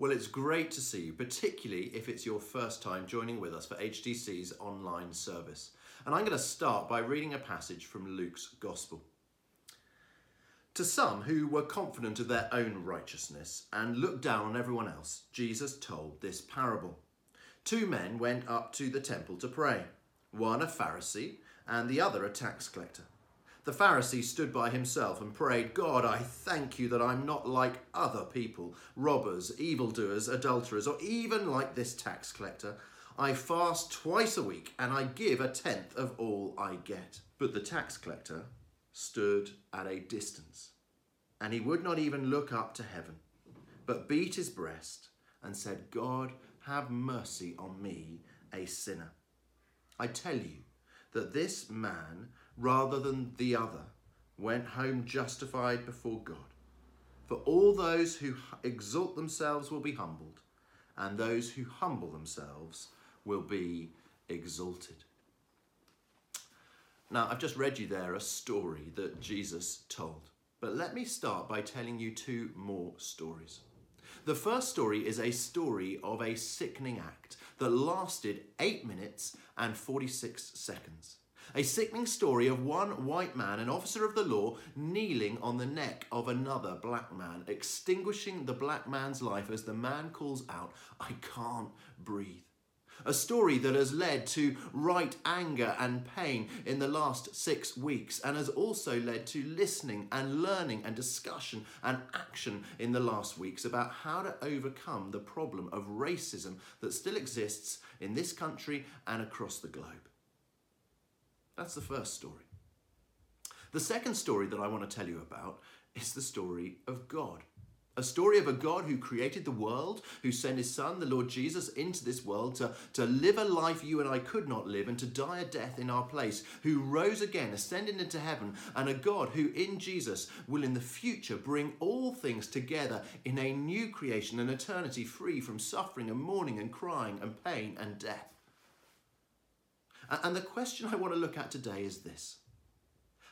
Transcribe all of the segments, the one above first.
Well, it's great to see you, particularly if it's your first time joining with us for HTC's online service. And I'm going to start by reading a passage from Luke's Gospel. To some who were confident of their own righteousness and looked down on everyone else, Jesus told this parable. Two men went up to the temple to pray, one a Pharisee and the other a tax collector. The Pharisee stood by himself and prayed, God, I thank you that I'm not like other people, robbers, evildoers, adulterers, or even like this tax collector. I fast twice a week and I give a tenth of all I get. But the tax collector stood at a distance, and he would not even look up to heaven, but beat his breast and said, God, have mercy on me, a sinner. I tell you that this man rather than the other, went home justified before God. For all those who exalt themselves will be humbled, and those who humble themselves will be exalted. Now, I've just read you there a story that Jesus told, but let me start by telling you two more stories. The first story is a story of a sickening act that lasted 8 minutes and 46 seconds. A sickening story of one white man, an officer of the law, kneeling on the neck of another black man, extinguishing the black man's life as the man calls out, I can't breathe. A story that has led to right anger and pain in the last six weeks and has also led to listening and learning and discussion and action in the last weeks about how to overcome the problem of racism that still exists in this country and across the globe. That's the first story. The second story that I want to tell you about is the story of God. A story of a God who created the world, who sent his son, the Lord Jesus, into this world to, to live a life you and I could not live and to die a death in our place, who rose again, ascended into heaven, and a God who in Jesus will in the future bring all things together in a new creation, an eternity free from suffering and mourning and crying and pain and death. And the question I want to look at today is this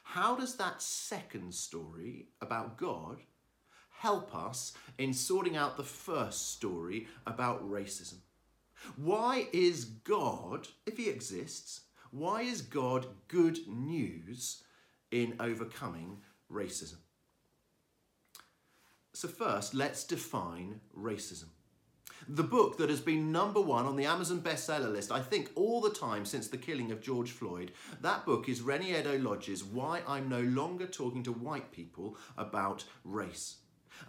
How does that second story about God help us in sorting out the first story about racism? Why is God, if he exists, why is God good news in overcoming racism? So, first, let's define racism. The book that has been number one on the Amazon bestseller list, I think, all the time since the killing of George Floyd. That book is Reni Eddo-Lodge's Why I'm No Longer Talking to White People About Race.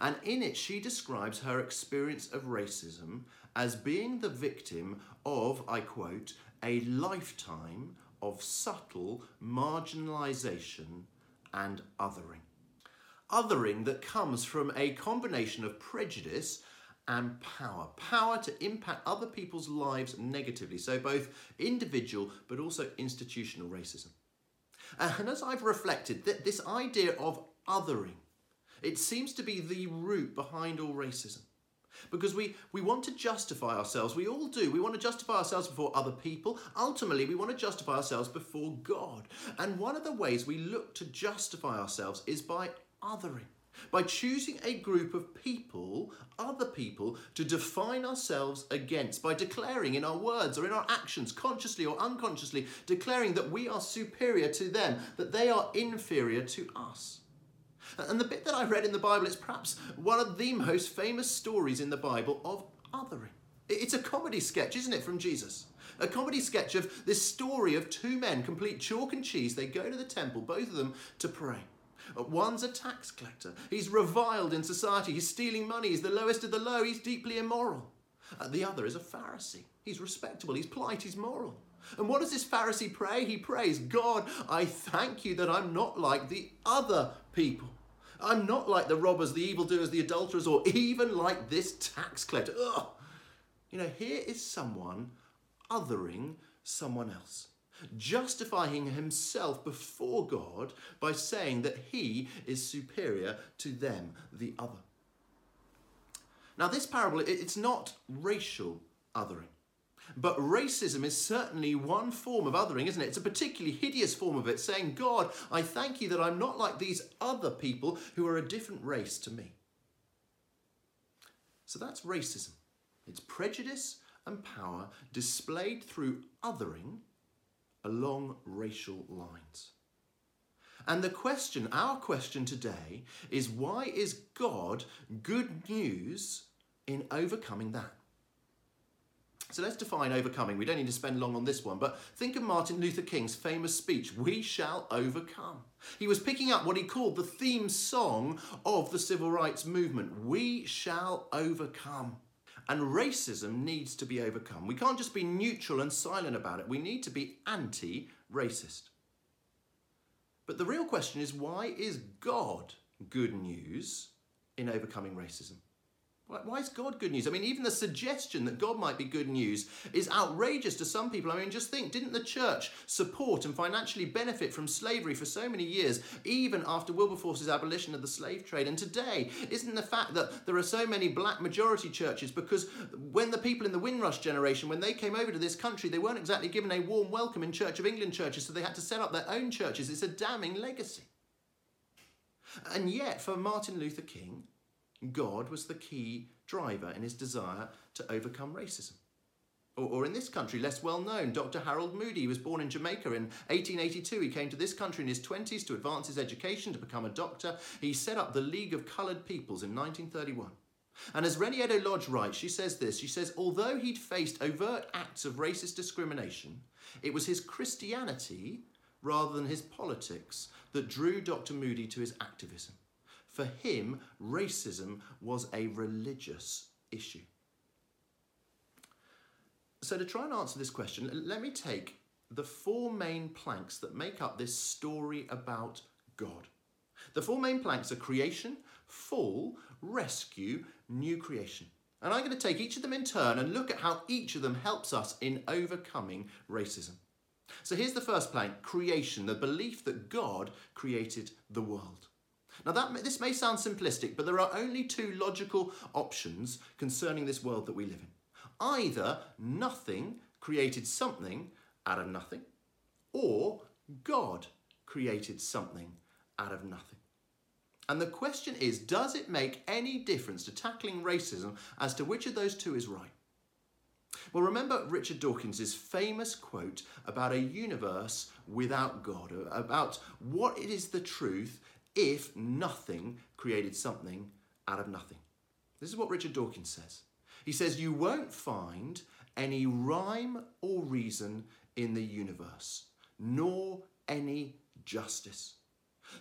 And in it, she describes her experience of racism as being the victim of, I quote, a lifetime of subtle marginalisation and othering. Othering that comes from a combination of prejudice and power. Power to impact other people's lives negatively. So, both individual but also institutional racism. And as I've reflected, that this idea of othering, it seems to be the root behind all racism. Because we, we want to justify ourselves. We all do. We want to justify ourselves before other people. Ultimately, we want to justify ourselves before God. And one of the ways we look to justify ourselves is by othering by choosing a group of people, other people, to define ourselves against, by declaring in our words or in our actions, consciously or unconsciously, declaring that we are superior to them, that they are inferior to us. And the bit that I read in the Bible is perhaps one of the most famous stories in the Bible of othering. It's a comedy sketch, isn't it, from Jesus? A comedy sketch of this story of two men, complete chalk and cheese. They go to the temple, both of them, to pray. One's a tax collector. He's reviled in society. He's stealing money. He's the lowest of the low. He's deeply immoral. Uh, the other is a Pharisee. He's respectable. He's polite. He's moral. And what does this Pharisee pray? He prays, God, I thank you that I'm not like the other people. I'm not like the robbers, the evildoers, the adulterers, or even like this tax collector. Ugh. You know, here is someone othering someone else justifying himself before God by saying that he is superior to them, the other. Now, this parable, it's not racial othering. But racism is certainly one form of othering, isn't it? It's a particularly hideous form of it, saying, God, I thank you that I'm not like these other people who are a different race to me. So that's racism. It's prejudice and power displayed through othering along racial lines. And the question, our question today, is why is God good news in overcoming that? So let's define overcoming. We don't need to spend long on this one, but think of Martin Luther King's famous speech, We Shall Overcome. He was picking up what he called the theme song of the civil rights movement We Shall Overcome. And racism needs to be overcome. We can't just be neutral and silent about it, we need to be anti racist. But the real question is why is God good news in overcoming racism? Why is God good news? I mean, even the suggestion that God might be good news is outrageous to some people. I mean, just think didn't the church support and financially benefit from slavery for so many years, even after Wilberforce's abolition of the slave trade? And today, isn't the fact that there are so many black majority churches because when the people in the Windrush generation, when they came over to this country, they weren't exactly given a warm welcome in Church of England churches, so they had to set up their own churches. It's a damning legacy. And yet, for Martin Luther King, God was the key driver in his desire to overcome racism. Or, or, in this country, less well known, Dr. Harold Moody was born in Jamaica in 1882. He came to this country in his 20s to advance his education to become a doctor. He set up the League of Coloured Peoples in 1931. And as Reni Eddo-Lodge writes, she says this She says, although he'd faced overt acts of racist discrimination, it was his Christianity rather than his politics that drew Dr. Moody to his activism. For him, racism was a religious issue. So, to try and answer this question, let me take the four main planks that make up this story about God. The four main planks are creation, fall, rescue, new creation. And I'm going to take each of them in turn and look at how each of them helps us in overcoming racism. So here's the first plank creation, the belief that God created the world. Now, that, this may sound simplistic, but there are only two logical options concerning this world that we live in. Either nothing created something out of nothing, or God created something out of nothing. And the question is does it make any difference to tackling racism as to which of those two is right? Well, remember Richard Dawkins' famous quote about a universe without God, about what it is the truth if nothing created something out of nothing. This is what Richard Dawkins says. He says, You won't find any rhyme or reason in the universe, nor any justice.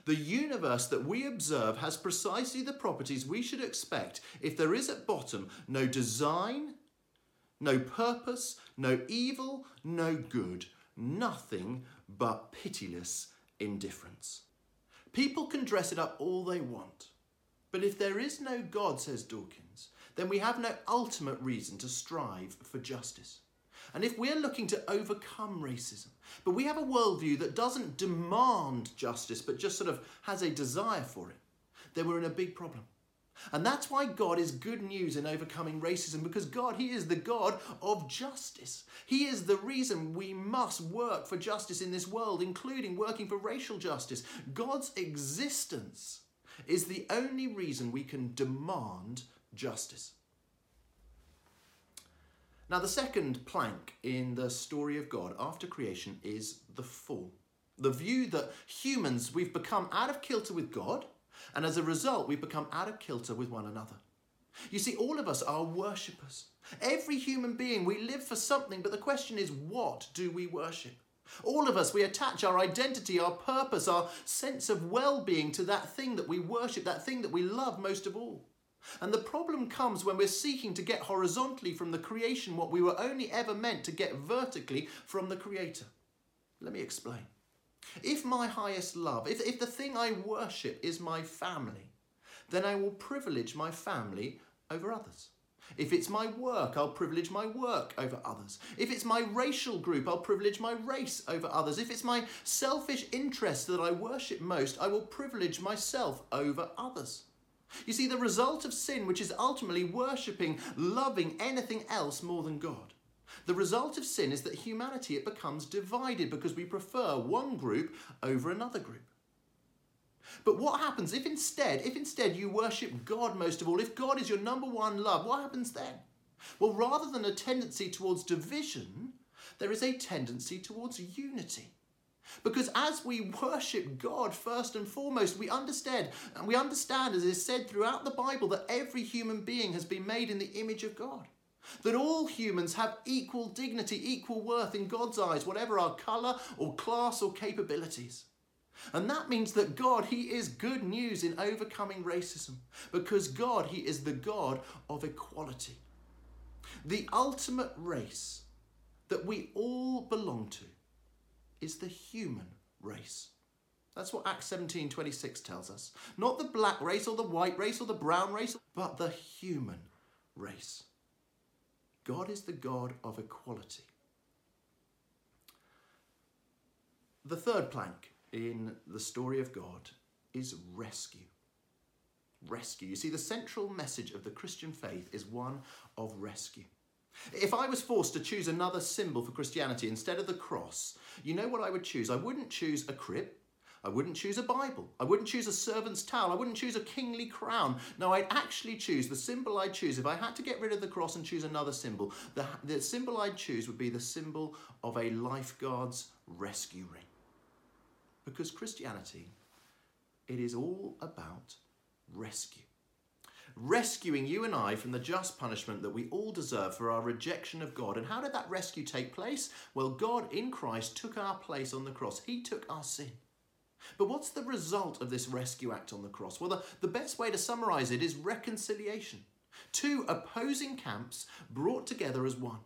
The universe that we observe has precisely the properties we should expect if there is at bottom no design, no purpose, no evil, no good, nothing but pitiless indifference. People can dress it up all they want. But if there is no God, says Dawkins, then we have no ultimate reason to strive for justice. And if we're looking to overcome racism, but we have a worldview that doesn't demand justice, but just sort of has a desire for it, then we're in a big problem. And that's why God is good news in overcoming racism because God, He is the God of justice. He is the reason we must work for justice in this world, including working for racial justice. God's existence is the only reason we can demand justice. Now, the second plank in the story of God after creation is the fall. The view that humans, we've become out of kilter with God and as a result, we become out of kilter with one another. You see, all of us are worshippers. Every human being, we live for something, but the question is, what do we worship? All of us, we attach our identity, our purpose, our sense of well being to that thing that we worship, that thing that we love most of all. And the problem comes when we're seeking to get horizontally from the creation what we were only ever meant to get vertically from the Creator. Let me explain. If my highest love, if, if the thing I worship is my family, then I will privilege my family over others. If it's my work, I'll privilege my work over others. If it's my racial group, I'll privilege my race over others. If it's my selfish interest that I worship most, I will privilege myself over others. You see, the result of sin, which is ultimately worshipping, loving anything else more than God, the result of sin is that humanity it becomes divided because we prefer one group over another group. But what happens if instead, if instead you worship God most of all, if God is your number one love, what happens then? Well, rather than a tendency towards division, there is a tendency towards unity. Because as we worship God first and foremost, we understand, and we understand, as is said throughout the Bible, that every human being has been made in the image of God. That all humans have equal dignity, equal worth in God's eyes, whatever our colour or class or capabilities. And that means that God, He is good news in overcoming racism because God, He is the God of equality. The ultimate race that we all belong to is the human race. That's what Acts 17 26 tells us. Not the black race or the white race or the brown race, but the human race. God is the God of equality. The third plank in the story of God is rescue. Rescue. You see, the central message of the Christian faith is one of rescue. If I was forced to choose another symbol for Christianity instead of the cross, you know what I would choose? I wouldn't choose a crib. I wouldn't choose a Bible. I wouldn't choose a servant's towel. I wouldn't choose a kingly crown. No, I'd actually choose the symbol I'd choose. If I had to get rid of the cross and choose another symbol, the, the symbol I'd choose would be the symbol of a lifeguard's rescue ring. Because Christianity, it is all about rescue rescuing you and I from the just punishment that we all deserve for our rejection of God. And how did that rescue take place? Well, God in Christ took our place on the cross, He took our sin. But what's the result of this rescue act on the cross? Well, the, the best way to summarize it is reconciliation. Two opposing camps brought together as one.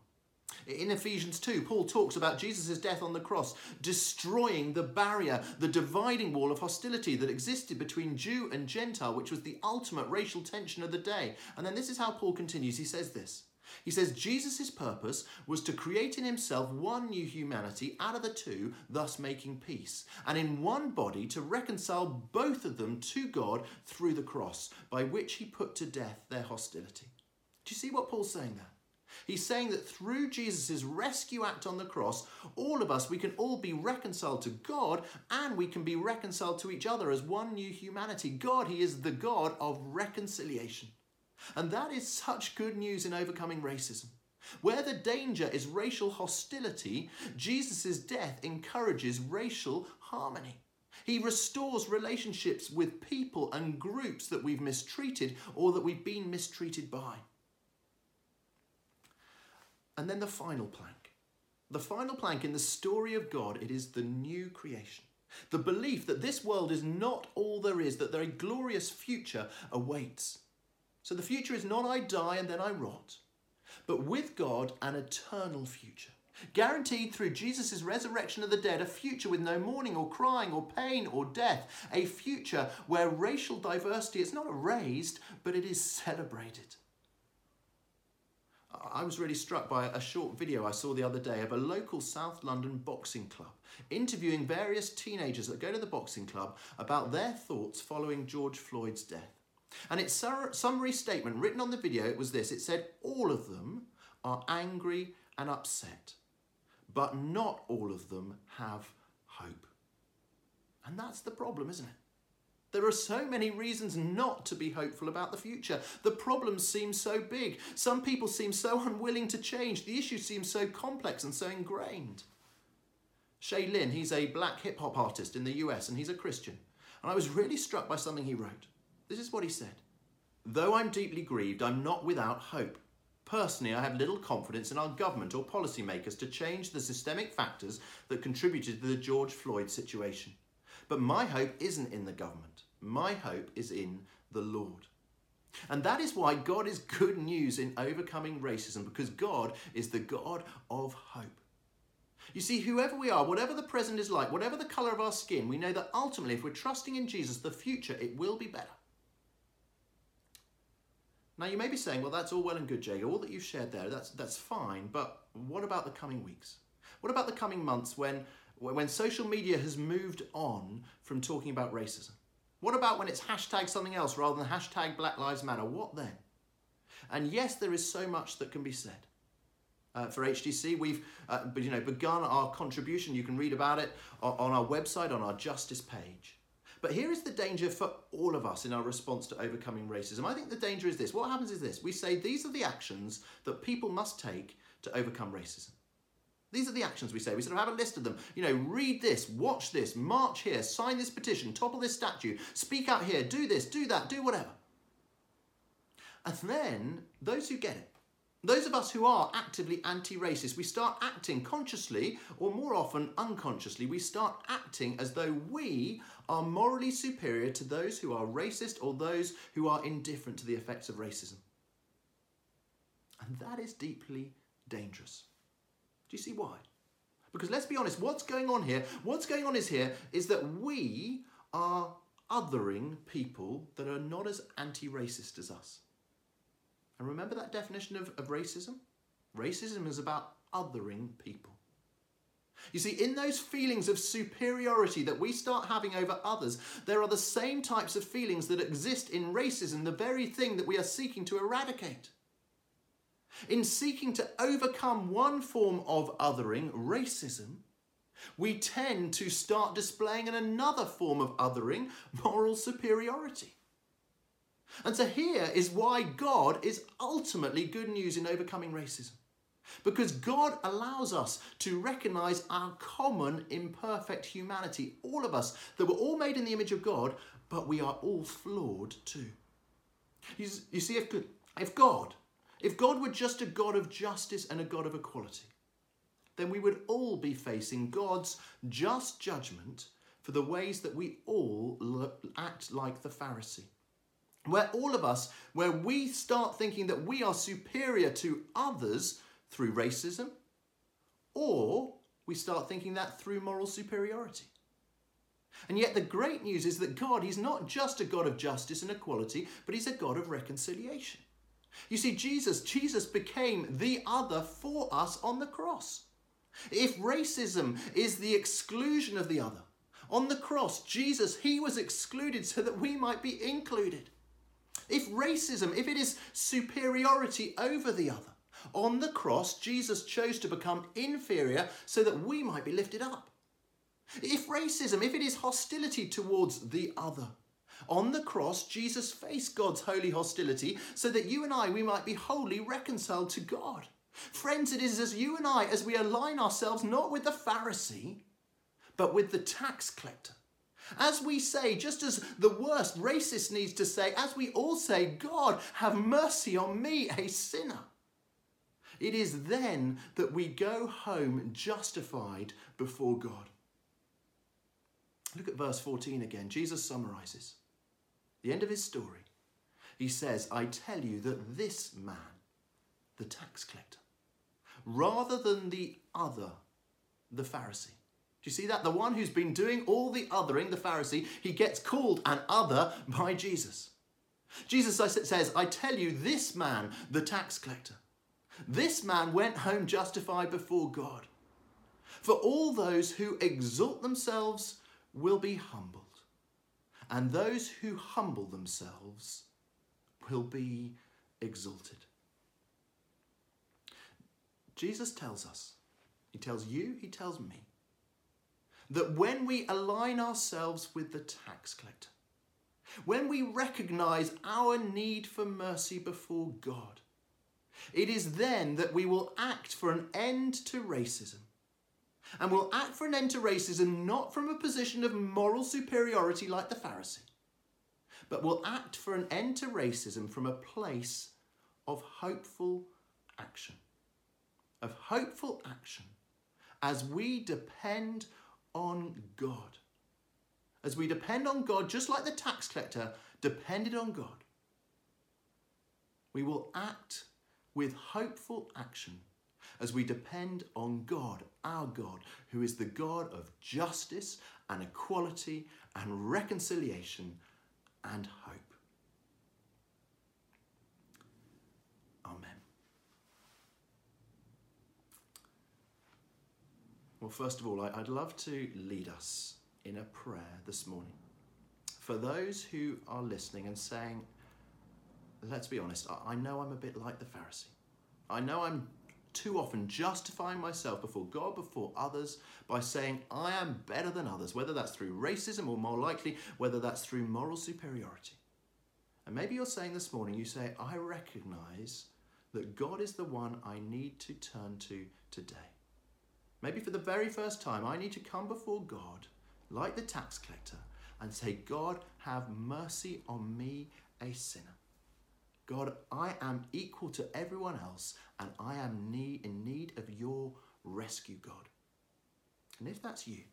In Ephesians 2, Paul talks about Jesus' death on the cross, destroying the barrier, the dividing wall of hostility that existed between Jew and Gentile, which was the ultimate racial tension of the day. And then this is how Paul continues. He says this. He says Jesus' purpose was to create in himself one new humanity out of the two, thus making peace, and in one body to reconcile both of them to God through the cross, by which he put to death their hostility. Do you see what Paul's saying there? He's saying that through Jesus' rescue act on the cross, all of us, we can all be reconciled to God and we can be reconciled to each other as one new humanity. God, He is the God of reconciliation. And that is such good news in overcoming racism. Where the danger is racial hostility, Jesus' death encourages racial harmony. He restores relationships with people and groups that we've mistreated or that we've been mistreated by. And then the final plank. The final plank in the story of God, it is the new creation. The belief that this world is not all there is, that there a glorious future awaits. So the future is not I die and then I rot, but with God, an eternal future. Guaranteed through Jesus' resurrection of the dead, a future with no mourning or crying or pain or death, a future where racial diversity is not erased, but it is celebrated. I was really struck by a short video I saw the other day of a local South London boxing club interviewing various teenagers that go to the boxing club about their thoughts following George Floyd's death. And its summary statement written on the video it was this it said, All of them are angry and upset, but not all of them have hope. And that's the problem, isn't it? There are so many reasons not to be hopeful about the future. The problems seem so big. Some people seem so unwilling to change. The issue seems so complex and so ingrained. Shai Linne, he's a black hip hop artist in the US and he's a Christian. And I was really struck by something he wrote. This is what he said Though I'm deeply grieved, I'm not without hope. Personally, I have little confidence in our government or policymakers to change the systemic factors that contributed to the George Floyd situation. But my hope isn't in the government. My hope is in the Lord. And that is why God is good news in overcoming racism, because God is the God of hope. You see, whoever we are, whatever the present is like, whatever the colour of our skin, we know that ultimately, if we're trusting in Jesus, the future, it will be better. Now, you may be saying, well, that's all well and good, Jay. All that you've shared there, that's, that's fine, but what about the coming weeks? What about the coming months when when social media has moved on from talking about racism? What about when it's hashtag something else rather than hashtag Black Lives Matter? What then? And yes, there is so much that can be said. Uh, for HTC, we've uh, you know begun our contribution. You can read about it on our website on our justice page. But here is the danger for all of us in our response to overcoming racism. I think the danger is this. What happens is this we say these are the actions that people must take to overcome racism. These are the actions we say. We sort of have a list of them. You know, read this, watch this, march here, sign this petition, topple this statue, speak out here, do this, do that, do whatever. And then those who get it, those of us who are actively anti racist, we start acting consciously or more often unconsciously, we start acting as though we are morally superior to those who are racist or those who are indifferent to the effects of racism. And that is deeply dangerous. Do you see why? Because let's be honest, what's going on here? What's going on is here is that we are othering people that are not as anti racist as us. And remember that definition of, of racism? Racism is about othering people. You see, in those feelings of superiority that we start having over others, there are the same types of feelings that exist in racism, the very thing that we are seeking to eradicate. In seeking to overcome one form of othering, racism, we tend to start displaying in another form of othering, moral superiority. And so here is why God is ultimately good news in overcoming racism. Because God allows us to recognize our common imperfect humanity, all of us, that we're all made in the image of God, but we are all flawed too. You, see, if, if God, if God were just a God of justice and a God of equality, then we would all be facing God's just judgment for the ways that we all act like the Pharisee where all of us, where we start thinking that we are superior to others through racism, or we start thinking that through moral superiority. And yet, the great news is that God, He's not just a God of justice and equality, but He's a God of reconciliation. You see, Jesus, Jesus became the other for us on the cross. If racism is the exclusion of the other, on the cross, Jesus, He was excluded so that we might be included. If racism, if it is superiority over the other, on the cross, Jesus chose to become inferior so that we might be lifted up. If racism, if it is hostility towards the other, on the cross, Jesus faced God's holy hostility so that you and I, we might be wholly reconciled to God. Friends, it is as you and I, as we align ourselves not with the Pharisee, but with the tax collector, as we say, just as the worst racist needs to say, as we all say, God, have mercy on me, a sinner. It is then that we go home justified before God. Look at verse 14 again. Jesus summarizes the end of his story. He says, I tell you that this man, the tax collector, rather than the other, the Pharisee, do you see that? The one who's been doing all the othering, the Pharisee, he gets called an other by Jesus. Jesus says, I tell you, this man, the tax collector, this man went home justified before God. For all those who exalt themselves will be humbled, and those who humble themselves will be exalted. Jesus tells us, he tells you, he tells me, that when we align ourselves with the tax collector, when we recognize our need for mercy before God, it is then that we will act for an end to racism. And we'll act for an end to racism not from a position of moral superiority like the Pharisee, but we'll act for an end to racism from a place of hopeful action. Of hopeful action as we depend on God. As we depend on God, just like the tax collector depended on God, we will act with hopeful action as we depend on God, our God, who is the God of justice and equality and reconciliation and hope. Well, first of all, I'd love to lead us in a prayer this morning. For those who are listening and saying, let's be honest, I know I'm a bit like the Pharisee. I know I'm too often justifying myself before God, before others, by saying I am better than others, whether that's through racism or more likely, whether that's through moral superiority. And maybe you're saying this morning, you say, I recognize that God is the one I need to turn to today. Maybe for the very first time, I need to come before God, like the tax collector, and say, God, have mercy on me, a sinner. God, I am equal to everyone else, and I am in need of your rescue, God. And if that's you,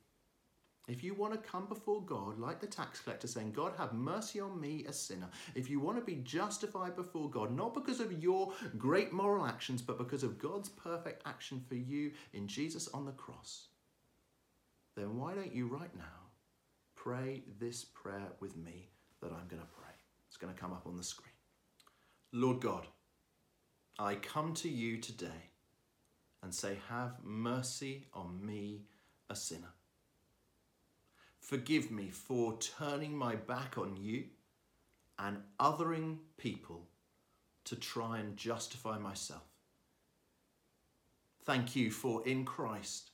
if you want to come before God like the tax collector saying, God, have mercy on me, a sinner, if you want to be justified before God, not because of your great moral actions, but because of God's perfect action for you in Jesus on the cross, then why don't you right now pray this prayer with me that I'm going to pray? It's going to come up on the screen. Lord God, I come to you today and say, Have mercy on me, a sinner. Forgive me for turning my back on you and othering people to try and justify myself. Thank you for in Christ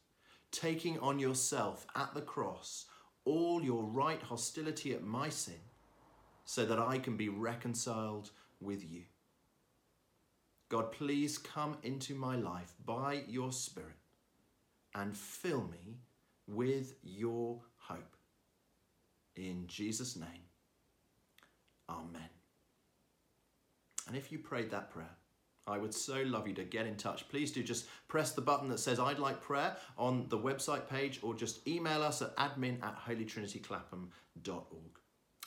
taking on yourself at the cross all your right hostility at my sin so that I can be reconciled with you. God, please come into my life by your Spirit and fill me with your hope. In Jesus' name, Amen. And if you prayed that prayer, I would so love you to get in touch. Please do just press the button that says I'd like prayer on the website page or just email us at admin at holytrinityclapham.org.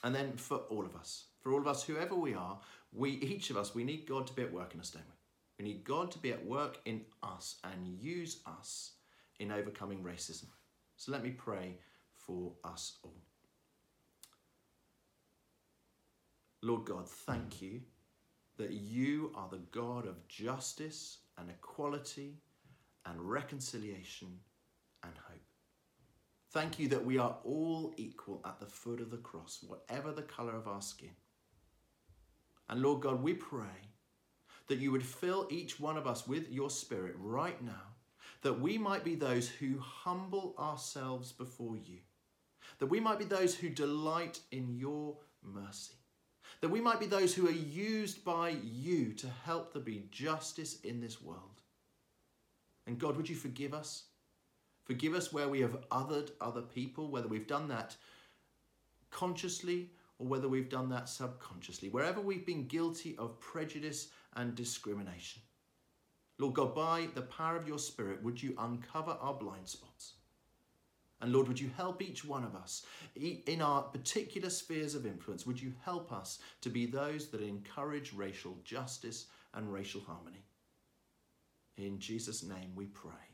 And then for all of us, for all of us, whoever we are, we each of us, we need God to be at work in us, don't we? We need God to be at work in us and use us in overcoming racism. So let me pray for us all. Lord God, thank you that you are the God of justice and equality and reconciliation and hope. Thank you that we are all equal at the foot of the cross, whatever the colour of our skin. And Lord God, we pray that you would fill each one of us with your Spirit right now, that we might be those who humble ourselves before you, that we might be those who delight in your mercy that we might be those who are used by you to help there be justice in this world. And God, would you forgive us? Forgive us where we have othered other people, whether we've done that consciously or whether we've done that subconsciously, wherever we've been guilty of prejudice and discrimination. Lord God, by the power of your Spirit, would you uncover our blind spots? And Lord, would you help each one of us in our particular spheres of influence? Would you help us to be those that encourage racial justice and racial harmony? In Jesus' name we pray.